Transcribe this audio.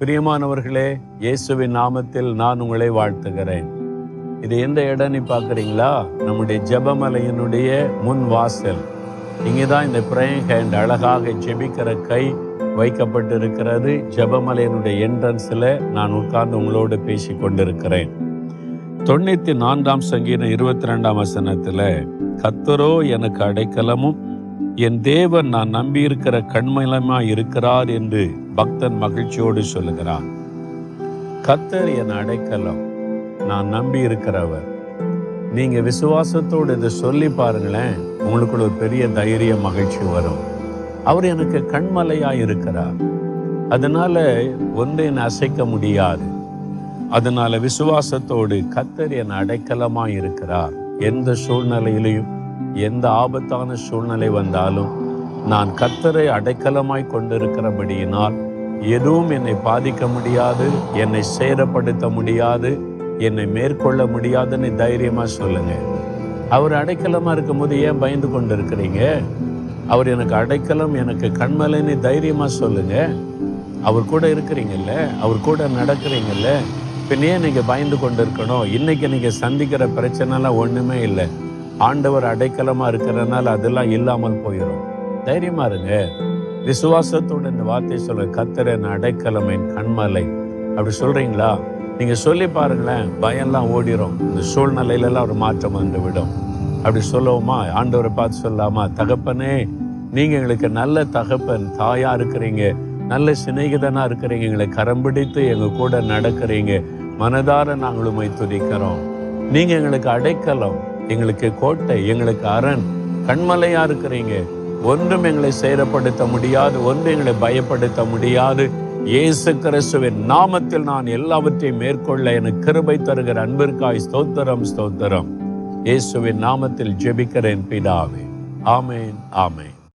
பிரியமானவர்களே இயேசுவின் நாமத்தில் நான் உங்களை வாழ்த்துகிறேன். இது எந்த இடம்னு பார்க்குறீங்களா? நம்முடைய ஜெபமலையினுடைய முன் வாசல். இங்கே தான் இந்த ப்ரேயிங் ஹேண்ட் அழகாக ஜெபிக்கிற கை வைக்கப்பட்டிருக்கிறது. ஜெபமலையினுடைய என்ட்ரன்ஸில் நான் உட்கார்ந்து உங்களோடு பேசி கொண்டிருக்கிறேன். தொண்ணூற்றி நான்காம் சங்கீதம் இருபத்தி ரெண்டாம் வசனத்தில் கத்தரோ எனக்கு அடைக்கலமும் என் தேவன் நான் நம்பியிருக்கிற கண்மலமாய் இருக்கிறார் என்று பக்தன் மகிழ்ச்சியோடு சொல்லுகிறான். கத்தர் என் அடைக்கலம். நான் நம்பி இருக்கிறவர் நீங்க விசுவாசத்தோடு இதை சொல்லி பாருங்களேன் உங்களுக்குள்ள ஒரு பெரிய தைரிய மகிழ்ச்சி வரும். அவர் எனக்கு கண்மலையா இருக்கிறார். அதனால ஒன்றையும் அசைக்க முடியாது. அதனால விசுவாசத்தோடு கத்தர் என் அடைக்கலமாக இருக்கிறார். எந்த சூழ்நிலையிலையும் எந்த ஆபத்தான சூழ்நிலை வந்தாலும் நான் கத்தரை அடைக்கலமாய் கொண்டிருக்கிறபடியினால் எதுவும் என்னை பாதிக்க முடியாது என்னை சேதப்படுத்த முடியாது என்னை மேற்கொள்ள முடியாதுன்னு தைரியமாக சொல்லுங்க. அவர் அடைக்கலமாக இருக்கும்போது ஏன் பயந்து கொண்டு இருக்கிறீங்க அவர் எனக்கு அடைக்கலம் எனக்கு கண்மலைன்னு தைரியமாக சொல்லுங்க. அவர் கூட இருக்கிறீங்கல்ல? அவர் கூட நடக்கிறீங்கல்ல? பின்னே நீங்கள் பயந்து கொண்டு இருக்கணும் இன்னைக்கு நீங்கள் சந்திக்கிற பிரச்சனைலாம் ஒன்றுமே இல்லை. ஆண்டவர் அடைக்கலமா இருக்கிறதுனால அதெல்லாம் இல்லாமல் போயிடும் தைரியமா இருங்க. விசுவாசத்தோட இந்த வார்த்தை சொல்ல கத்தர் என் அடைக்கலம் என் கண்மலை. அப்படி சொல்றீங்களா? நீங்க சொல்லி பாருங்களேன் பயம்லாம் ஓடிரும். இந்த சூழ்நிலையிலலாம் ஒரு மாற்றம் வந்து விடும் அப்படி சொல்லுவோமா? ஆண்டவரை பார்த்து சொல்லலாமா? தகப்பனே நீங்க எங்களுக்கு நல்ல தகப்பன் தாயா இருக்கிறீங்க. நல்ல சிநேகிதனா இருக்கிறீங்க. எங்களை கரம் பிடித்து எங்க கூட நடக்கிறீங்க. மனதார நாங்கள் உம்மை துதிக்கிறோம். நீங்க எங்களுக்கு அடைக்கலம். எங்களுக்கு கோட்டை எங்களுக்கு அரண். கண்மலையா இருக்கிறீங்க. ஒன்றும் எங்களை சேரப்படுத்த முடியாது ஒன்றும் எங்களை பயப்படுத்த முடியாது. இயேசு கிறிஸ்துவின் நாமத்தில் நான் எல்லாவற்றையும் மேற்கொள்ள எனக்கு கிருபை தருகிற அன்பிற்காய் ஸ்தோத்திரம் ஸ்தோத்திரம். இயேசுவின் நாமத்தில் ஜெபிக்கிறேன் பிதாவே. ஆமேன் ஆமேன்.